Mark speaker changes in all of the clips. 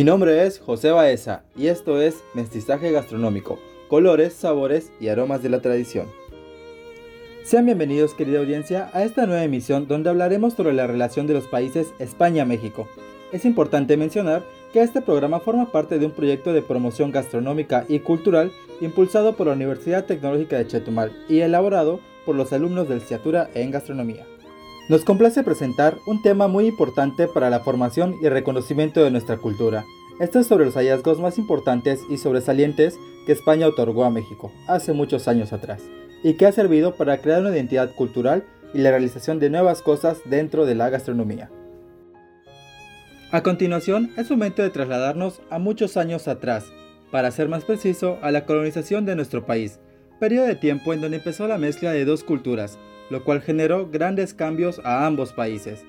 Speaker 1: Mi nombre es José Baeza y esto es Mestizaje Gastronómico, colores, sabores y aromas de la tradición. Sean bienvenidos querida audiencia a esta nueva emisión donde hablaremos sobre la relación de los países España-México. Es importante mencionar que este programa forma parte de un proyecto de promoción gastronómica y cultural impulsado por la Universidad Tecnológica de Chetumal y elaborado por los alumnos del Ciatura en Gastronomía. Nos complace presentar un tema muy importante para la formación y reconocimiento de nuestra cultura. Esto es sobre los hallazgos más importantes y sobresalientes que España otorgó a México hace muchos años atrás, y que ha servido para crear una identidad cultural y la realización de nuevas cosas dentro de la gastronomía. A continuación, es momento de trasladarnos a muchos años atrás, para ser más preciso, a la colonización de nuestro país, periodo de tiempo en donde empezó la mezcla de dos culturas, lo cual generó grandes cambios a ambos países.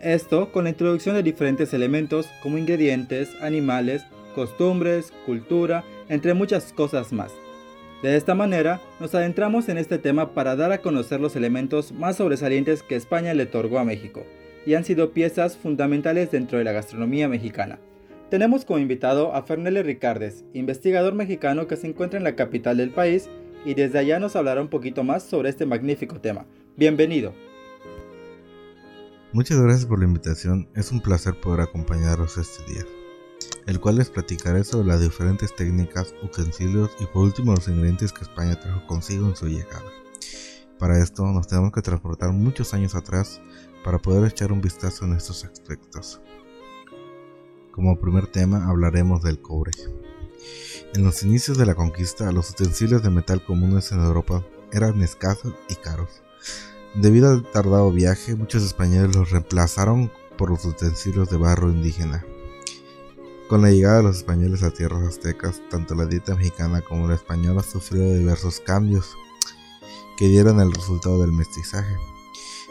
Speaker 1: Esto con la introducción de diferentes elementos como ingredientes, animales, costumbres, cultura, entre muchas cosas más. De esta manera, nos adentramos en este tema para dar a conocer los elementos más sobresalientes que España le otorgó a México, y han sido piezas fundamentales dentro de la gastronomía mexicana. Tenemos como invitado a Fernele Ricardes, investigador mexicano que se encuentra en la capital del país y desde allá nos hablará un poquito más sobre este magnífico tema. Bienvenido.
Speaker 2: Muchas gracias por la invitación, es un placer poder acompañaros este día, el cual les platicaré sobre las diferentes técnicas, utensilios y por último los ingredientes que España trajo consigo en su llegada. Para esto nos tenemos que transportar muchos años atrás para poder echar un vistazo en estos aspectos. Como primer tema hablaremos del cobre. En los inicios de la conquista, los utensilios de metal comunes en Europa eran escasos y caros. Debido al tardado viaje, muchos españoles los reemplazaron por los utensilios de barro indígena. Con la llegada de los españoles a tierras aztecas, tanto la dieta mexicana como la española sufrió diversos cambios que dieron el resultado del mestizaje,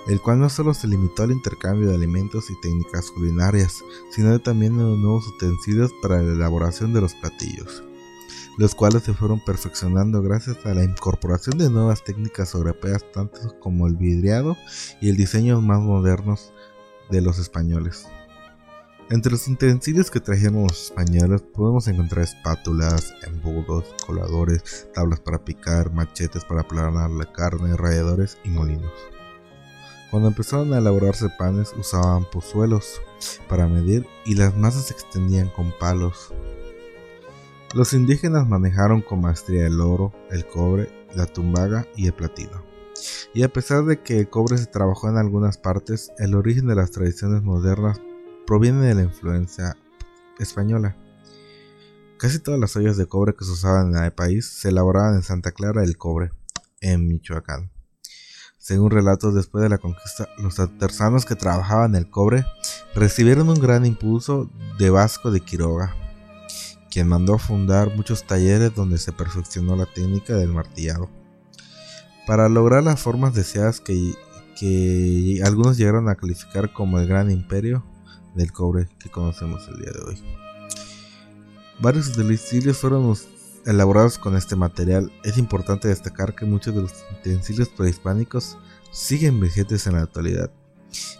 Speaker 2: el cual no solo se limitó al intercambio de alimentos y técnicas culinarias, sino también de nuevos utensilios para la elaboración de los platillos los cuales se fueron perfeccionando gracias a la incorporación de nuevas técnicas europeas, tanto como el vidriado y el diseño más modernos de los españoles. Entre los utensilios que trajeron los españoles podemos encontrar espátulas, embudos, coladores, tablas para picar, machetes para aplanar la carne, ralladores y molinos. Cuando empezaron a elaborarse panes usaban pozuelos para medir y las masas se extendían con palos. Los indígenas manejaron con maestría el oro, el cobre, la tumbaga y el platino. Y a pesar de que el cobre se trabajó en algunas partes, el origen de las tradiciones modernas proviene de la influencia española. Casi todas las ollas de cobre que se usaban en el país se elaboraban en Santa Clara del Cobre, en Michoacán. Según relatos después de la conquista, los artesanos que trabajaban el cobre recibieron un gran impulso de Vasco de Quiroga, quien mandó fundar muchos talleres donde se perfeccionó la técnica del martillado. Para lograr las formas deseadas que, que algunos llegaron a calificar como el gran imperio del cobre que conocemos el día de hoy. Varios utensilios fueron elaborados con este material. Es importante destacar que muchos de los utensilios prehispánicos siguen vigentes en la actualidad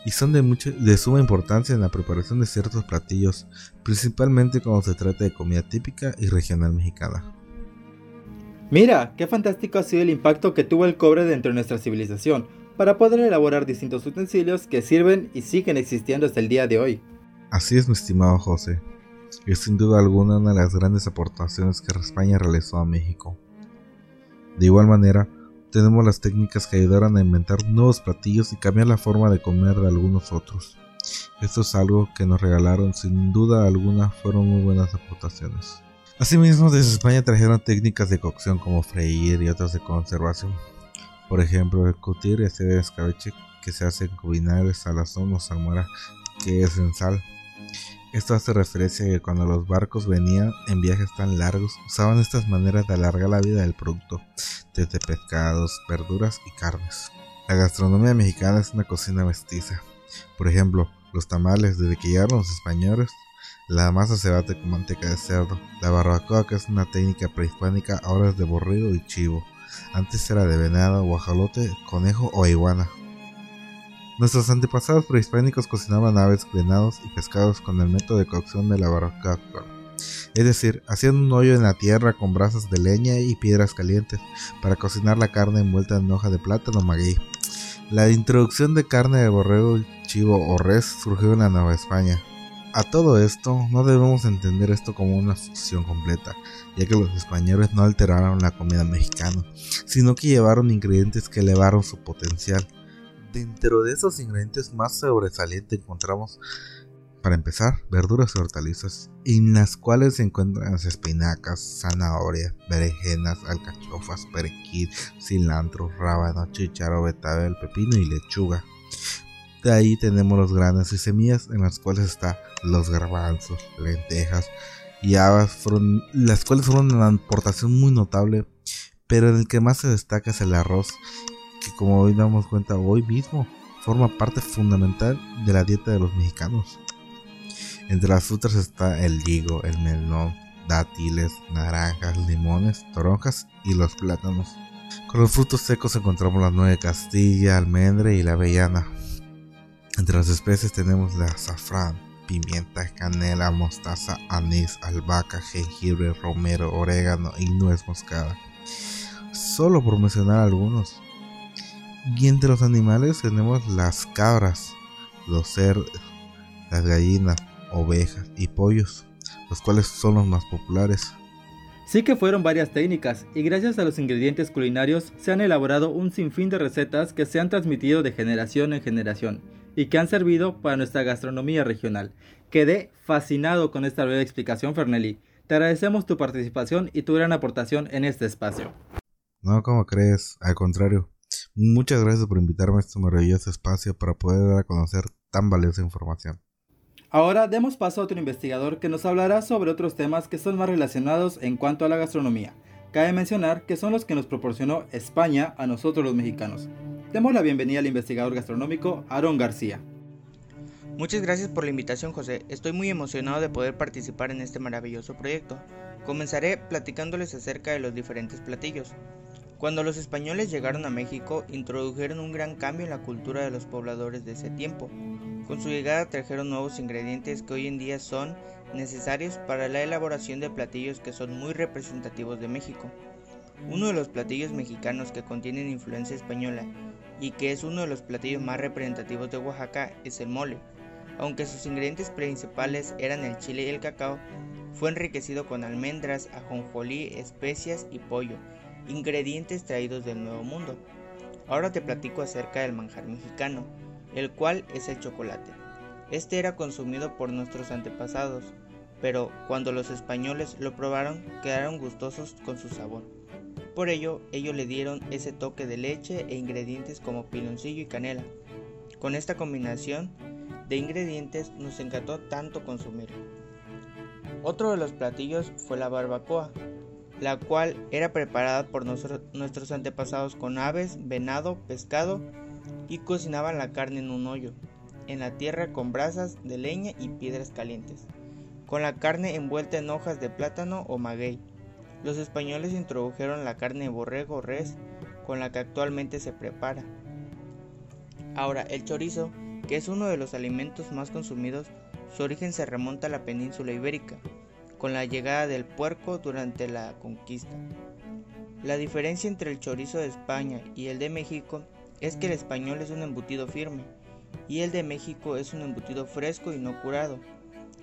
Speaker 2: y son de, mucho, de suma importancia en la preparación de ciertos platillos, principalmente cuando se trata de comida típica y regional mexicana.
Speaker 1: Mira, qué fantástico ha sido el impacto que tuvo el cobre dentro de nuestra civilización, para poder elaborar distintos utensilios que sirven y siguen existiendo hasta el día de hoy.
Speaker 2: Así es, mi estimado José. Es sin duda alguna una de las grandes aportaciones que España realizó a México. De igual manera, tenemos las técnicas que ayudaron a inventar nuevos platillos y cambiar la forma de comer de algunos otros. Esto es algo que nos regalaron, sin duda alguna fueron muy buenas aportaciones. Asimismo, desde España trajeron técnicas de cocción como freír y otras de conservación. Por ejemplo, el cutir es el escabeche que se hace en vinagre, salazón o salmuera, que es en sal. Esto hace referencia a que cuando los barcos venían en viajes tan largos, usaban estas maneras de alargar la vida del producto, desde pescados, verduras y carnes. La gastronomía mexicana es una cocina mestiza. Por ejemplo, los tamales, desde que los españoles, la masa se bate con manteca de cerdo. La barbacoa, que es una técnica prehispánica, ahora es de borrido y chivo. Antes era de venado, guajalote, conejo o iguana. Nuestros antepasados prehispánicos cocinaban aves, venados y pescados con el método de cocción de la barbacoa es decir, hacían un hoyo en la tierra con brasas de leña y piedras calientes para cocinar la carne envuelta en hoja de plátano maguey. La introducción de carne de borrego, chivo o res surgió en la Nueva España. A todo esto, no debemos entender esto como una fusión completa, ya que los españoles no alteraron la comida mexicana, sino que llevaron ingredientes que elevaron su potencial. Dentro de esos ingredientes más sobresalientes encontramos para empezar, verduras y hortalizas, en las cuales se encuentran las espinacas, zanahoria, berenjenas, alcachofas, perejil, cilantro, rábano, chicharo, betabel, pepino y lechuga. De ahí tenemos los granos y semillas en las cuales están los garbanzos, lentejas y habas, las cuales fueron una aportación muy notable, pero en el que más se destaca es el arroz, que como hoy damos cuenta hoy mismo forma parte fundamental de la dieta de los mexicanos. Entre las frutas está el higo, el melón, dátiles, naranjas, limones, toronjas y los plátanos. Con los frutos secos encontramos la nuez de Castilla, almendra y la avellana. Entre las especies tenemos la azafrán, pimienta, canela, mostaza, anís, albahaca, jengibre, romero, orégano y nuez moscada. Solo por mencionar algunos. Y entre los animales tenemos las cabras, los cerdos, las gallinas, ovejas y pollos, los cuales son los más populares.
Speaker 1: Sí que fueron varias técnicas y gracias a los ingredientes culinarios se han elaborado un sinfín de recetas que se han transmitido de generación en generación y que han servido para nuestra gastronomía regional. Quedé fascinado con esta breve explicación, Fernelli. Te agradecemos tu participación y tu gran aportación en este espacio.
Speaker 2: No, como crees, al contrario. Muchas gracias por invitarme a este maravilloso espacio para poder dar a conocer tan valiosa información.
Speaker 1: Ahora demos paso a otro investigador que nos hablará sobre otros temas que son más relacionados en cuanto a la gastronomía. Cabe mencionar que son los que nos proporcionó España a nosotros los mexicanos. Demos la bienvenida al investigador gastronómico Aaron García.
Speaker 3: Muchas gracias por la invitación José, estoy muy emocionado de poder participar en este maravilloso proyecto. Comenzaré platicándoles acerca de los diferentes platillos. Cuando los españoles llegaron a México, introdujeron un gran cambio en la cultura de los pobladores de ese tiempo. Con su llegada trajeron nuevos ingredientes que hoy en día son necesarios para la elaboración de platillos que son muy representativos de México. Uno de los platillos mexicanos que contienen influencia española y que es uno de los platillos más representativos de Oaxaca es el mole. Aunque sus ingredientes principales eran el chile y el cacao, fue enriquecido con almendras, ajonjolí, especias y pollo, ingredientes traídos del Nuevo Mundo. Ahora te platico acerca del manjar mexicano, el cual es el chocolate. Este era consumido por nuestros antepasados, pero cuando los españoles lo probaron quedaron gustosos con su sabor. Por ello, ellos le dieron ese toque de leche e ingredientes como piloncillo y canela. Con esta combinación de ingredientes nos encantó tanto consumir. Otro de los platillos fue la barbacoa, la cual era preparada por nuestros antepasados con aves, venado, pescado y cocinaban la carne en un hoyo, en la tierra con brasas de leña y piedras calientes, con la carne envuelta en hojas de plátano o maguey. Los españoles introdujeron la carne de borrego o res, con la que actualmente se prepara. Ahora, el chorizo, que es uno de los alimentos más consumidos, su origen se remonta a la península ibérica, con la llegada del puerco durante la conquista. La diferencia entre el chorizo de España y el de México es que el español es un embutido firme y el de México es un embutido fresco y no curado.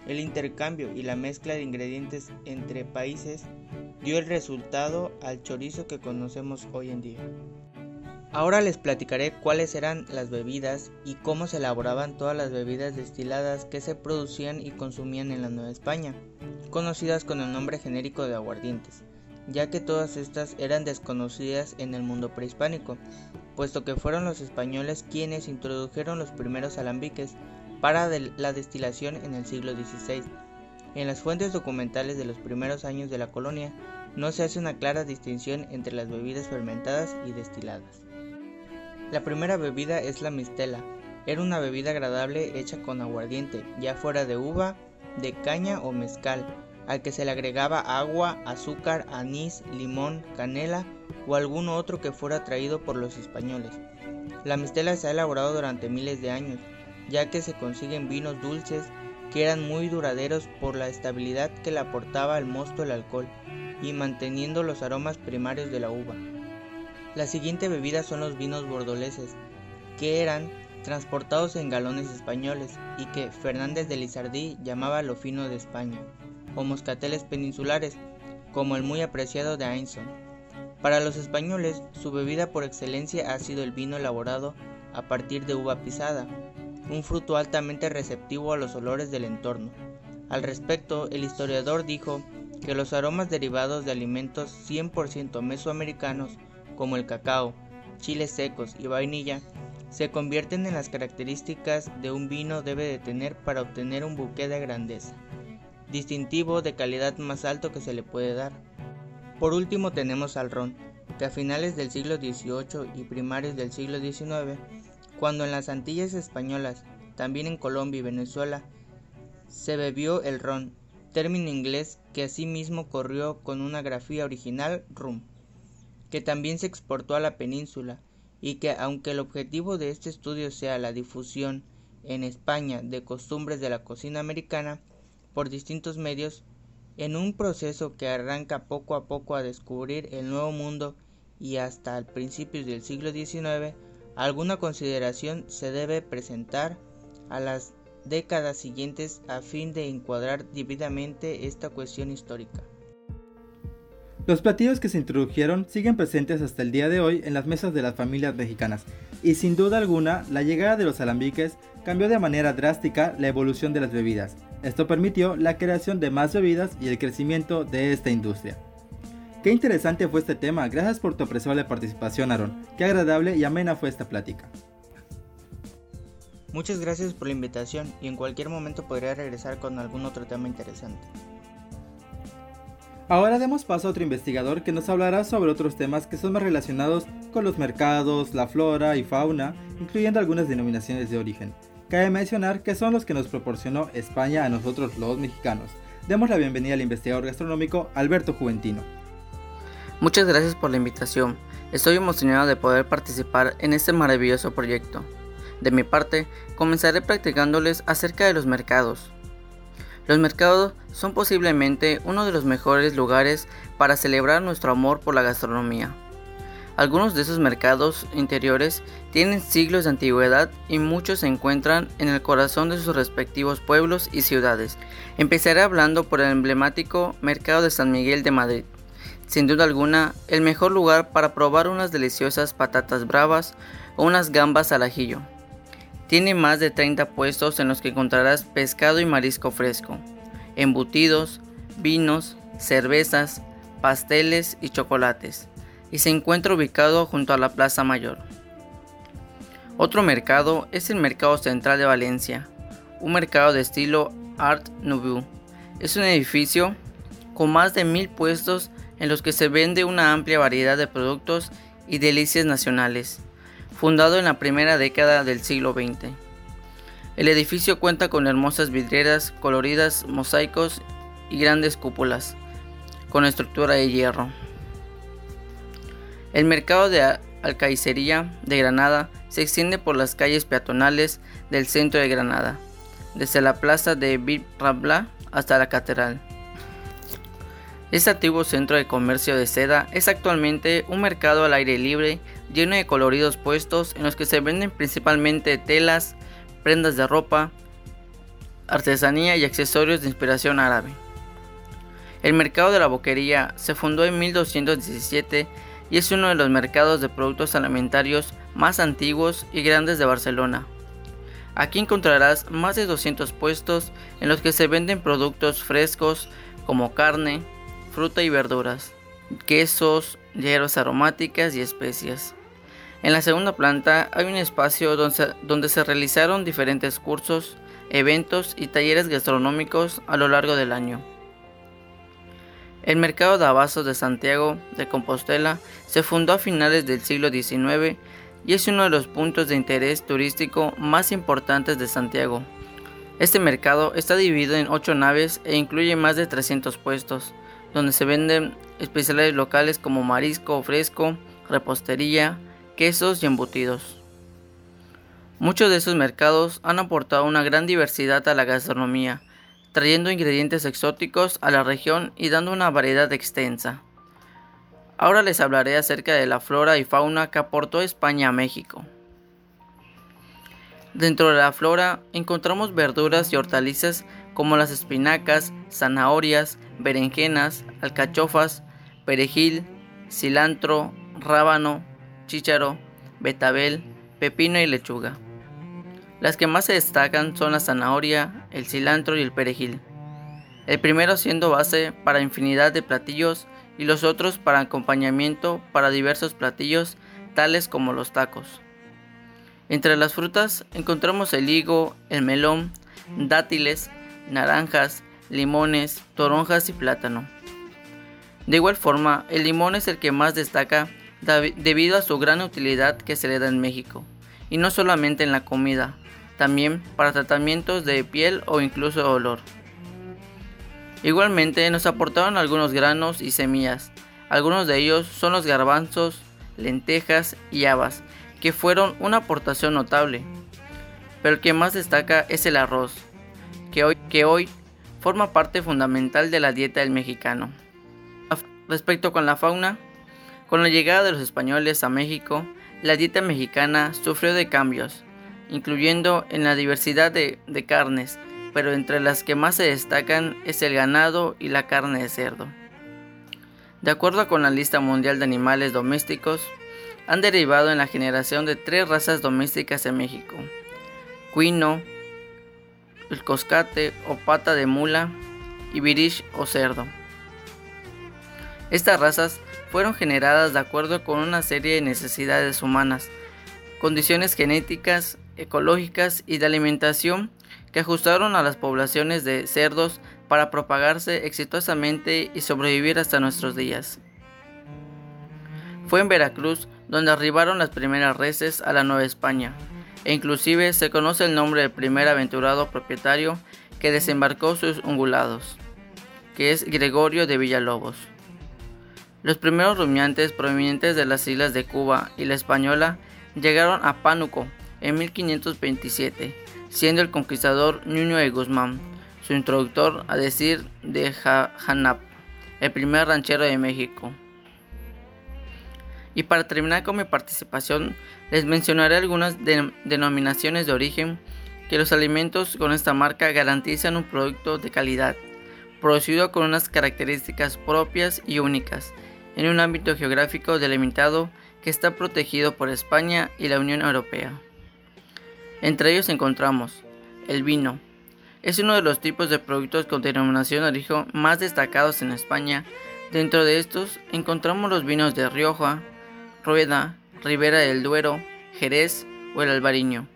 Speaker 3: El intercambio y la mezcla de ingredientes entre países dio el resultado al chorizo que conocemos hoy en día. Ahora les platicaré cuáles eran las bebidas y cómo se elaboraban todas las bebidas destiladas que se producían y consumían en la Nueva España, conocidas con el nombre genérico de aguardientes, ya que todas estas eran desconocidas en el mundo prehispánico, puesto que fueron los españoles quienes introdujeron los primeros alambiques para la destilación en el siglo XVI. En las fuentes documentales de los primeros años de la colonia no se hace una clara distinción entre las bebidas fermentadas y destiladas. La primera bebida es la mistela. Era una bebida agradable hecha con aguardiente, ya fuera de uva, de caña o mezcal, al que se le agregaba agua, azúcar, anís, limón, canela o algún otro que fuera traído por los españoles. La mistela se ha elaborado durante miles de años, ya que se consiguen vinos dulces que eran muy duraderos por la estabilidad que le aportaba al mosto el alcohol y manteniendo los aromas primarios de la uva. La siguiente bebida son los vinos bordoleses, que eran transportados en galones españoles y que Fernández de Lizardí llamaba lo fino de España, o moscateles peninsulares, como el muy apreciado de Ainson. Para los españoles, su bebida por excelencia ha sido el vino elaborado a partir de uva pisada, un fruto altamente receptivo a los olores del entorno. Al respecto, el historiador dijo que los aromas derivados de alimentos 100% mesoamericanos, como el cacao, chiles secos y vainilla, se convierten en las características de un vino debe de tener para obtener un buque de grandeza, distintivo de calidad más alto que se le puede dar. Por último tenemos al ron, que a finales del siglo XVIII y primarios del siglo XIX, cuando en las Antillas españolas, también en Colombia y Venezuela, se bebió el ron, término inglés que asimismo corrió con una grafía original rum, que también se exportó a la península y que aunque el objetivo de este estudio sea la difusión en España de costumbres de la cocina americana por distintos medios, en un proceso que arranca poco a poco a descubrir el nuevo mundo y hasta el principios del siglo XIX, alguna consideración se debe presentar a las décadas siguientes a fin de encuadrar debidamente esta cuestión histórica.
Speaker 1: Los platillos que se introdujeron siguen presentes hasta el día de hoy en las mesas de las familias mexicanas, y sin duda alguna, la llegada de los alambiques cambió de manera drástica la evolución de las bebidas. Esto permitió la creación de más bebidas y el crecimiento de esta industria. Qué interesante fue este tema, gracias por tu apreciable participación Aaron, qué agradable y amena fue esta plática.
Speaker 3: Muchas gracias por la invitación y en cualquier momento podría regresar con algún otro tema interesante.
Speaker 1: Ahora demos paso a otro investigador que nos hablará sobre otros temas que son más relacionados con los mercados, la flora y fauna, incluyendo algunas denominaciones de origen. Cabe mencionar que son los que nos proporcionó España a nosotros los mexicanos. Demos la bienvenida al investigador gastronómico Alberto Juventino.
Speaker 4: Muchas gracias por la invitación. Estoy emocionado de poder participar en este maravilloso proyecto. De mi parte, comenzaré practicándoles acerca de los mercados, los mercados son posiblemente uno de los mejores lugares para celebrar nuestro amor por la gastronomía. Algunos de esos mercados interiores tienen siglos de antigüedad y muchos se encuentran en el corazón de sus respectivos pueblos y ciudades. Empezaré hablando por el emblemático Mercado de San Miguel de Madrid. Sin duda alguna, el mejor lugar para probar unas deliciosas patatas bravas o unas gambas al ajillo. Tiene más de 30 puestos en los que encontrarás pescado y marisco fresco, embutidos, vinos, cervezas, pasteles y chocolates, y se encuentra ubicado junto a la Plaza Mayor. Otro mercado es el Mercado Central de Valencia, un mercado de estilo Art Nouveau. Es un edificio con más de mil puestos en los que se vende una amplia variedad de productos y delicias nacionales fundado en la primera década del siglo XX. El edificio cuenta con hermosas vidrieras, coloridas, mosaicos y grandes cúpulas, con estructura de hierro. El mercado de Alcaicería de Granada se extiende por las calles peatonales del centro de Granada, desde la plaza de Bib Rabla hasta la catedral. Este antiguo centro de comercio de seda es actualmente un mercado al aire libre lleno de coloridos puestos en los que se venden principalmente telas, prendas de ropa, artesanía y accesorios de inspiración árabe. El mercado de la boquería se fundó en 1217 y es uno de los mercados de productos alimentarios más antiguos y grandes de Barcelona. Aquí encontrarás más de 200 puestos en los que se venden productos frescos como carne, fruta y verduras, quesos, hierbas aromáticas y especias. En la segunda planta hay un espacio donde se, realizaron diferentes cursos, eventos y talleres gastronómicos a lo largo del año. El mercado de abastos de Santiago de Compostela se fundó a finales del siglo XIX y es uno de los puntos de interés turístico más importantes de Santiago. Este mercado está dividido en 8 naves e incluye más de 300 puestos, donde se venden especialidades locales como marisco fresco, repostería, quesos y embutidos. Muchos de esos mercados han aportado una gran diversidad a la gastronomía, trayendo ingredientes exóticos a la región y dando una variedad extensa. Ahora les hablaré acerca de la flora y fauna que aportó España a México. Dentro de la flora encontramos verduras y hortalizas como las espinacas, zanahorias, berenjenas, alcachofas, perejil, cilantro, rábano, chícharo, betabel, pepino y lechuga. Las que más se destacan son la zanahoria, el cilantro y el perejil. El primero siendo base para infinidad de platillos y los otros para acompañamiento para diversos platillos tales como los tacos. Entre las frutas encontramos el higo, el melón, dátiles, naranjas, limones, toronjas y plátano. De igual forma, el limón es el que más destaca debido a su gran utilidad que se le da en México, y no solamente en la comida, también para tratamientos de piel o incluso olor. Igualmente nos aportaron algunos granos y semillas, algunos de ellos son los garbanzos, lentejas y habas, que fueron una aportación notable. Pero el que más destaca es el arroz, que hoy, que hoy forma parte fundamental de la dieta del mexicano. Respecto con la fauna, con la llegada de los españoles a México, la dieta mexicana sufrió de cambios, incluyendo en la diversidad de, carnes, pero entre las que más se destacan es el ganado y la carne de cerdo. De acuerdo con la lista mundial de animales domésticos, han derivado en la generación de tres razas domésticas en México: cuino, el coscate o pata de mula y virish o cerdo. Estas razas fueron generadas de acuerdo con una serie de necesidades humanas, condiciones genéticas ecológicas y de alimentación que ajustaron a las poblaciones de cerdos para propagarse exitosamente y sobrevivir hasta nuestros días. Fue en Veracruz donde arribaron las primeras reses a la Nueva España, e inclusive se conoce el nombre del primer aventurado propietario que desembarcó sus ungulados, que es Gregorio de Villalobos. Los primeros rumiantes provenientes de las islas de Cuba y la Española llegaron a Pánuco en 1527, siendo el conquistador Nuño de Guzmán, su introductor a decir de Janap, el primer ranchero de México. Y para terminar con mi participación, les mencionaré algunas denominaciones de origen que los alimentos con esta marca garantizan un producto de calidad, producido con unas características propias y únicas, en un ámbito geográfico delimitado que está protegido por España y la Unión Europea. Entre ellos encontramos el vino. Es uno de los tipos de productos con denominación de origen más destacados en España. Dentro de estos encontramos los vinos de Rioja, Rueda, Ribera del Duero, Jerez o el Albariño.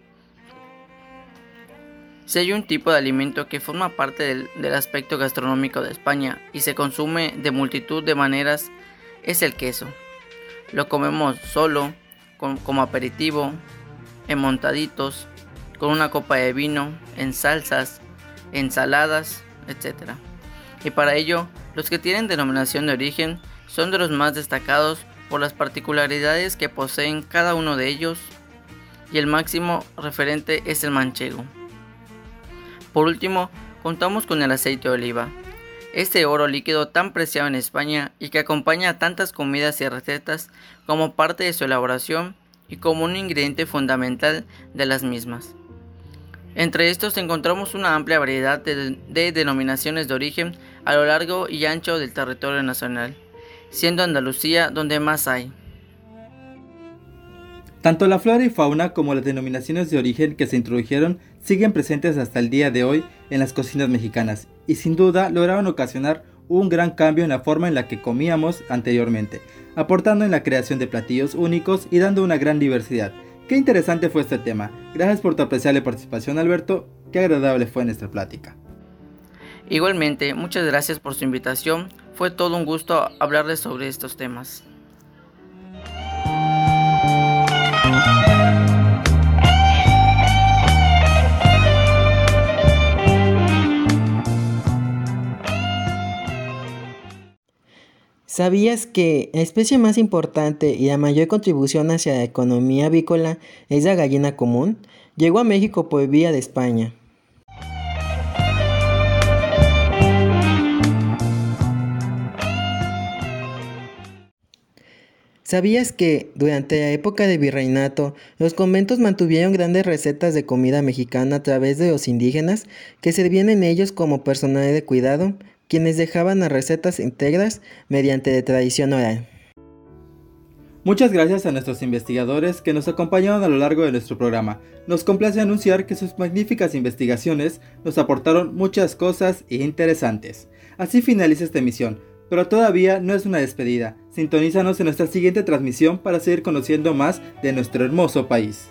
Speaker 4: Si hay un tipo de alimento que forma parte del, aspecto gastronómico de España y se consume de multitud de maneras, es el queso. Lo comemos solo, como aperitivo, en montaditos, con una copa de vino, en salsas, ensaladas, etc. Y para ello, los que tienen denominación de origen son de los más destacados por las particularidades que poseen cada uno de ellos, y el máximo referente es el manchego. Por último, contamos con el aceite de oliva, este oro líquido tan preciado en España y que acompaña a tantas comidas y recetas como parte de su elaboración y como un ingrediente fundamental de las mismas. Entre estos encontramos una amplia variedad de, denominaciones de origen a lo largo y ancho del territorio nacional, siendo Andalucía donde más hay.
Speaker 1: Tanto la flora y fauna como las denominaciones de origen que se introdujeron siguen presentes hasta el día de hoy en las cocinas mexicanas y sin duda lograron ocasionar un gran cambio en la forma en la que comíamos anteriormente, aportando en la creación de platillos únicos y dando una gran diversidad Qué interesante fue este tema. Gracias por tu apreciable participación, Alberto. Qué agradable fue nuestra plática.
Speaker 4: Igualmente, muchas gracias por su invitación. Fue todo un gusto hablarles sobre estos temas.
Speaker 5: ¿Sabías que la especie más importante y la mayor contribución hacia la economía avícola es la gallina común? llegó a México por vía de España. ¿Sabías que durante la época de virreinato los conventos mantuvieron grandes recetas de comida mexicana a través de los indígenas que servían en ellos como personal de cuidado, quienes dejaban las recetas íntegras mediante tradición oral?
Speaker 1: Muchas gracias a nuestros investigadores que nos acompañaron a lo largo de nuestro programa. Nos complace anunciar que sus magníficas investigaciones nos aportaron muchas cosas interesantes. Así finaliza esta emisión pero todavía no es una despedida. Sintonízanos en nuestra siguiente transmisión para seguir conociendo más de nuestro hermoso país.